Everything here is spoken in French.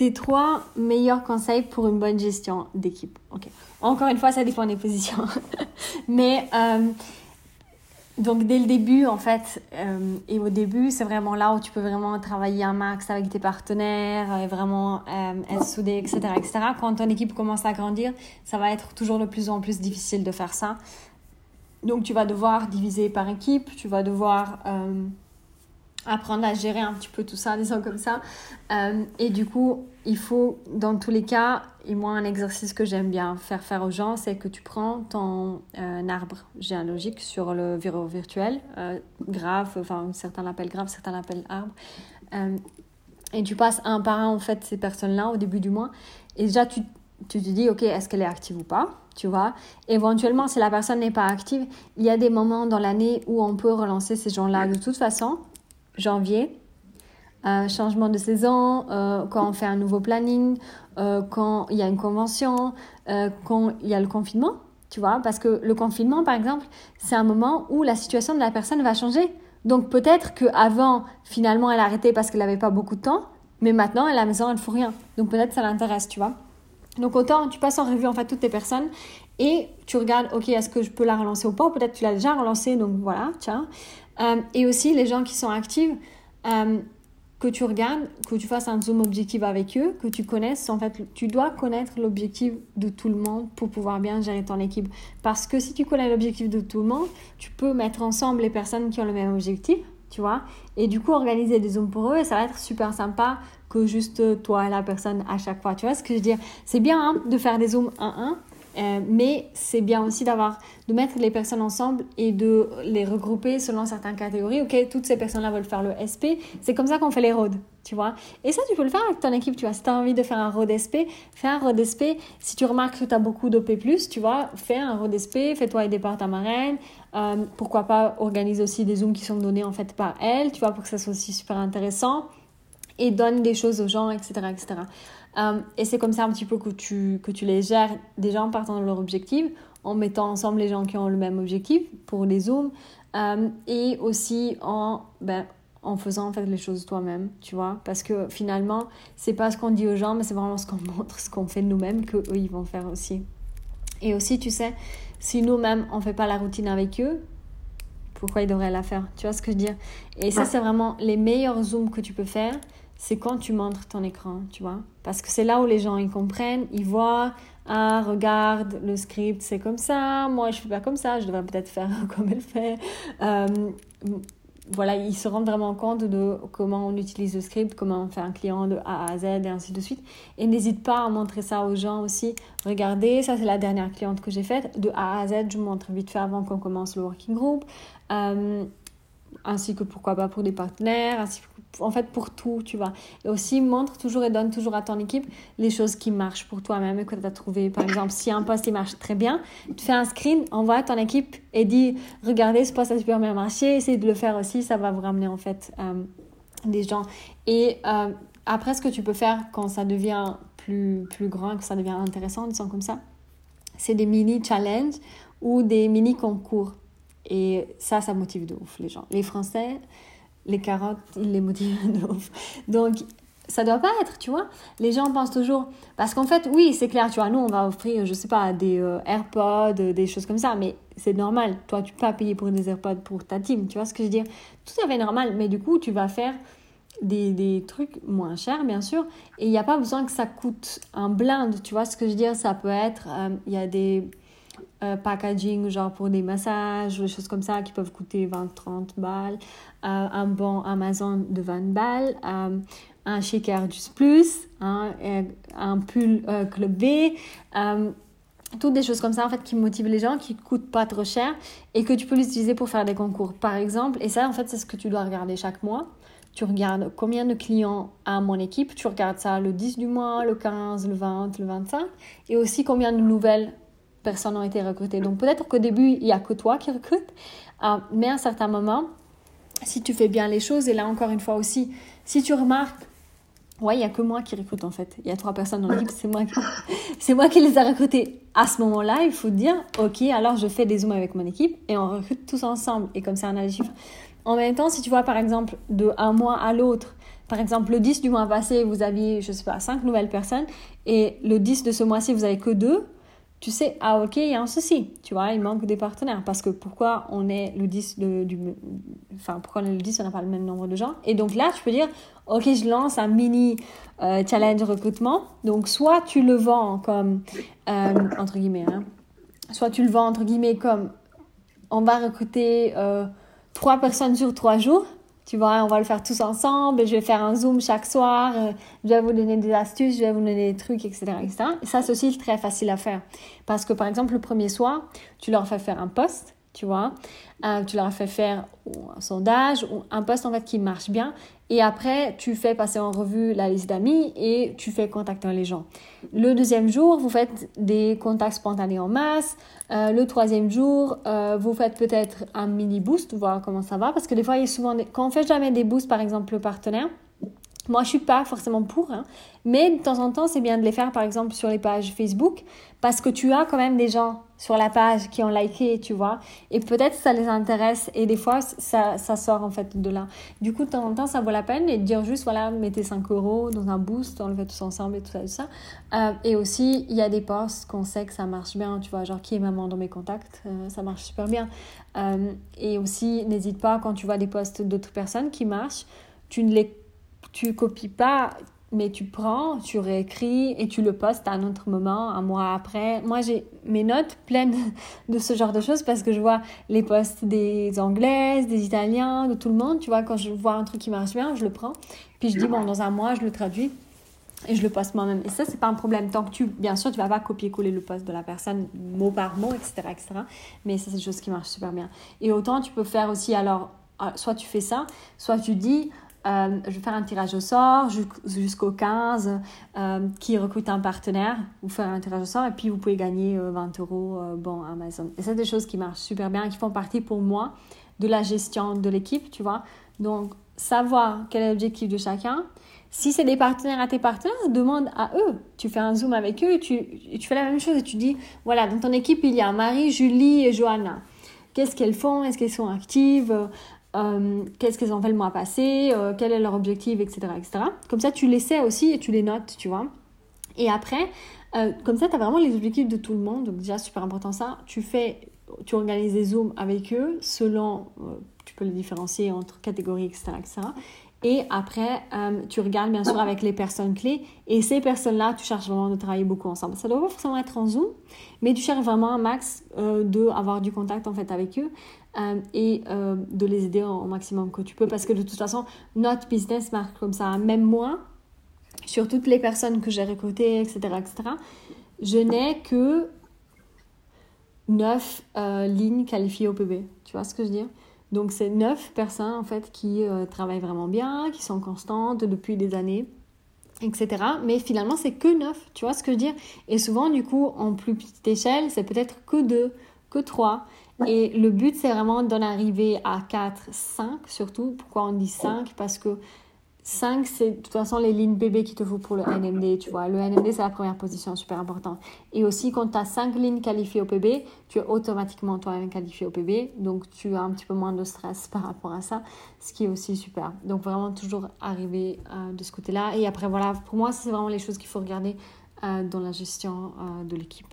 tes trois meilleurs conseils pour une bonne gestion d'équipe. Ok. Encore une fois, ça dépend des positions. Mais euh, donc dès le début, en fait, euh, et au début, c'est vraiment là où tu peux vraiment travailler un max avec tes partenaires, et vraiment euh, être soudé, etc., etc. Quand ton équipe commence à grandir, ça va être toujours de plus en plus difficile de faire ça. Donc tu vas devoir diviser par équipe, tu vas devoir apprendre à gérer un petit peu tout ça, disons comme ça. Euh, et du coup, il faut, dans tous les cas, et moi, un exercice que j'aime bien faire faire aux gens, c'est que tu prends ton euh, arbre géologique sur le bureau virtuel, euh, grave, enfin, certains l'appellent grave, certains l'appellent arbre, et tu passes un par un, en fait, ces personnes-là au début du mois. Et déjà, tu, tu te dis, OK, est-ce qu'elle est active ou pas tu vois. Éventuellement, si la personne n'est pas active, il y a des moments dans l'année où on peut relancer ces gens-là de toute façon janvier, euh, changement de saison, euh, quand on fait un nouveau planning, euh, quand il y a une convention, quand il y a le confinement, tu vois, parce que le confinement, par exemple, c'est un moment où la situation de la personne va changer. Donc peut-être qu'avant, finalement, elle a arrêté parce qu'elle n'avait pas beaucoup de temps, mais maintenant, à la maison, elle ne fout rien. Donc peut-être ça l'intéresse, tu vois. Donc autant tu passes en revue en fait toutes tes personnes et tu regardes, ok, est-ce que je peux la relancer ou pas Peut-être tu l'as déjà relancée, donc voilà, tiens. Euh, et aussi les gens qui sont actifs, euh, que tu regardes, que tu fasses un zoom objectif avec eux, que tu connaisses. En fait, tu dois connaître l'objectif de tout le monde pour pouvoir bien gérer ton équipe. Parce que si tu connais l'objectif de tout le monde, tu peux mettre ensemble les personnes qui ont le même objectif, tu vois. Et du coup, organiser des zooms pour eux, ça va être super sympa que juste toi et la personne à chaque fois. Tu vois ce que je veux dire? C'est bien hein, de faire des zooms 1-1, euh, mais c'est bien aussi d'avoir de mettre les personnes ensemble et de les regrouper selon certaines catégories. Ok, toutes ces personnes-là veulent faire le SP. C'est comme ça qu'on fait les roads, tu vois. Et ça, tu peux le faire avec ton équipe, tu vois. Si tu as envie de faire un road SP, fais un road SP. Si tu remarques que tu as beaucoup d'OP+, tu vois, fais un road SP, fais-toi aider par ta marraine. Euh, pourquoi pas organiser aussi des zooms qui sont donnés en fait par elle, tu vois, pour que ça soit aussi super intéressant. Et donne des choses aux gens, etc., etc. Euh, et c'est comme ça un petit peu que tu, que tu les gères déjà en partant de leur objectif, en mettant ensemble les gens qui ont le même objectif pour les zooms, euh, et aussi en, ben, en faisant en fait les choses toi-même, tu vois. Parce que finalement, c'est pas ce qu'on dit aux gens, mais c'est vraiment ce qu'on montre, ce qu'on fait nous-mêmes, qu'eux, ils vont faire aussi. Et aussi, tu sais, si nous-mêmes, on fait pas la routine avec eux, pourquoi ils devraient la faire? Tu vois ce que je veux dire? Et ça, c'est vraiment les meilleurs zooms que tu peux faire c'est quand tu montres ton écran, tu vois? Parce que c'est là où les gens ils comprennent, ils voient, ah, regarde, le script c'est comme ça, moi je fais pas comme ça, je devrais peut-être faire comme elle fait. Euh, voilà, ils se rendent vraiment compte de comment on utilise le script, comment on fait un client de A à Z et ainsi de suite. Et n'hésite pas à montrer ça aux gens aussi. Regardez, ça c'est la dernière cliente que j'ai faite. De A à Z, je montre vite fait avant qu'on commence le working group. Euh, ainsi que pourquoi pas pour des partenaires, ainsi en fait pour tout, tu vois. Et aussi montre toujours et donne toujours à ton équipe les choses qui marchent pour toi-même et que tu as trouvé. Par exemple, si un poste il marche très bien, tu fais un screen, envoie à ton équipe et dis regardez ce poste a super bien marché, essayez de le faire aussi, ça va vous ramener en fait euh, des gens. Et euh, après, ce que tu peux faire quand ça devient plus, plus grand, que ça devient intéressant, disons comme ça, c'est des mini challenges ou des mini concours. Et ça, ça motive de ouf les gens. Les Français, les carottes, ils les ouf. Donc, ça doit pas être, tu vois. Les gens pensent toujours. Parce qu'en fait, oui, c'est clair, tu vois, nous, on va offrir, je sais pas, des euh, AirPods, des choses comme ça, mais c'est normal. Toi, tu peux pas payer pour des AirPods pour ta team, tu vois ce que je veux dire? Tout à fait normal, mais du coup, tu vas faire des, des trucs moins chers, bien sûr, et il n'y a pas besoin que ça coûte un blind, tu vois ce que je veux dire? Ça peut être, euh, il y a des euh, packaging, genre pour des massages, des choses comme ça qui peuvent coûter 20-30 balles, euh, un bon Amazon de 20 balles, euh, un shaker du plus, hein, un pull Club B, toutes des choses comme ça en fait qui motivent les gens, qui coûtent pas trop cher et que tu peux l'utiliser pour faire des concours. Par exemple. Et ça en fait c'est ce que tu dois regarder chaque mois. Tu regardes combien de clients a mon équipe, tu regardes ça le 10 du mois, le 15, le 20, le 25 et aussi combien de nouvelles personnes ont été recrutées. Donc peut-être qu'au début, il n'y a que toi qui recrutes, euh, mais à un certain moment, si tu fais bien les choses, et là encore une fois aussi, si tu remarques, ouais, il n'y a que moi qui recrute en fait. Il y a trois personnes dans l'équipe, c'est moi, qui... c'est moi qui les ai recrutées. À ce moment-là, il faut dire, ok, alors je fais des zooms avec mon équipe et on recrute tous ensemble. Et comme ça, on a les chiffres. En même temps, si tu vois par exemple de un mois à l'autre, par exemple, le 10 du mois passé, vous aviez, je sais pas, 5 nouvelles personnes, et le 10 de ce mois-ci, vous avez que 2, tu sais, ah ok, il y a un souci, tu vois, il manque des partenaires. Parce que pourquoi on est le 10 de, du... Enfin, pourquoi on est le 10, on n'a pas le même nombre de gens. Et donc là, tu peux dire, ok, je lance un mini euh, challenge recrutement. Donc, soit tu le vends comme, euh, entre guillemets, hein, soit tu le vends, entre guillemets, comme, on va recruter euh, trois personnes sur trois jours tu vois, on va le faire tous ensemble, je vais faire un Zoom chaque soir, euh, je vais vous donner des astuces, je vais vous donner des trucs, etc. Et ça, c'est aussi très facile à faire. Parce que, par exemple, le premier soir, tu leur fais faire un post, tu vois, euh, tu leur fais faire un sondage ou un post en fait qui marche bien et après, tu fais passer en revue la liste d'amis et tu fais contacter les gens. Le deuxième jour, vous faites des contacts spontanés en masse. Euh, le troisième jour, euh, vous faites peut-être un mini boost, voir comment ça va. Parce que des fois, il y a souvent quand on fait jamais des boosts, par exemple, le partenaire, moi, je suis pas forcément pour, hein, mais de temps en temps, c'est bien de les faire, par exemple, sur les pages Facebook, parce que tu as quand même des gens sur la page qui ont liké, tu vois, et peut-être ça les intéresse, et des fois, ça, sort en fait de là. Du coup, de temps en temps, ça vaut la peine, de dire juste, voilà, mettez 5 euros dans un boost, on le fait tous ensemble, et tout ça, tout ça. Euh, et aussi, il y a des posts qu'on sait que ça marche bien, tu vois, genre qui est maman dans mes contacts, euh, ça marche super bien. Euh, et aussi, n'hésite pas, quand tu vois des posts d'autres personnes qui marchent, tu ne les tu copies pas, mais tu prends, tu réécris et tu le postes à un autre moment, un mois après. Moi, j'ai mes notes pleines de ce genre de choses parce que je vois les posts des Anglaises, des Italiens, de tout le monde. Tu vois, quand je vois un truc qui marche bien, je le prends. Puis je dis, bon, dans un mois, je le traduis et je le poste moi-même. Et ça, c'est pas un problème. Tant que tu, bien sûr, tu vas pas copier-coller le poste de la personne mot par mot, etc., etc. Mais ça, c'est des choses qui marchent super bien. Et autant, tu peux faire aussi, alors, ah, soit tu fais ça, soit tu dis, euh, je vais faire un tirage au sort jusqu'au 15 euh, qui recrute un partenaire. Vous faites un tirage au sort et puis vous pouvez gagner 20 euh, euros bon Amazon. Et c'est des choses qui marchent super bien et qui font partie pour moi de la gestion de l'équipe, tu vois. Donc, savoir quel est l'objectif de chacun. Si c'est des partenaires à tes partenaires, demande à eux. Tu fais un zoom avec eux et tu, tu fais la même chose et tu dis, voilà, dans ton équipe, il y a Marie, Julie et Johanna. Qu'est-ce qu'elles font? Est-ce qu'elles sont actives? Euh, qu'est-ce qu'elles ont fait le mois passé, euh, quel est leur objectif, etc., etc. Comme ça, tu les sais aussi et tu les notes, tu vois. Et après, euh, comme ça, tu as vraiment les objectifs de tout le monde. Donc déjà, super important ça. Tu fais, tu organises des zooms avec eux selon, tu peux les différencier entre catégories, etc., etc. Et après, euh, tu regardes bien sûr avec les personnes clés. Et ces personnes-là, tu cherches vraiment de travailler beaucoup ensemble. Ça doit pas forcément être en Zoom, mais tu cherches vraiment un max euh, d'avoir du contact en fait avec eux euh, et euh, de les aider au, maximum que tu peux. Parce que de toute façon, notre business marche comme ça. Même moi, sur toutes les personnes que j'ai recrutées, etc., etc., je n'ai que 9 lignes qualifiées au PB. Tu vois ce que je veux dire? Donc c'est neuf personnes en fait qui euh, travaillent vraiment bien, qui sont constantes depuis des années, etc. Mais finalement c'est que neuf, tu vois ce que je veux dire? Et souvent du coup en plus petite échelle c'est peut-être que deux, que trois. Et le but c'est vraiment d'en arriver à 4, 5 surtout. Pourquoi on dit 5 Parce que 5, c'est de toute façon les lignes bébés qu'il te faut pour le NMD, tu vois. Le NMD, c'est la première position, super important. Et aussi, quand tu as 5 lignes qualifiées au PB, tu es automatiquement toi-même qualifié au PB. Donc, tu as un petit peu moins de stress par rapport à ça, ce qui est aussi super. Donc, vraiment, toujours arriver euh, de ce côté-là. Et après, voilà, pour moi, c'est vraiment les choses qu'il faut regarder euh, dans la gestion euh, de l'équipe.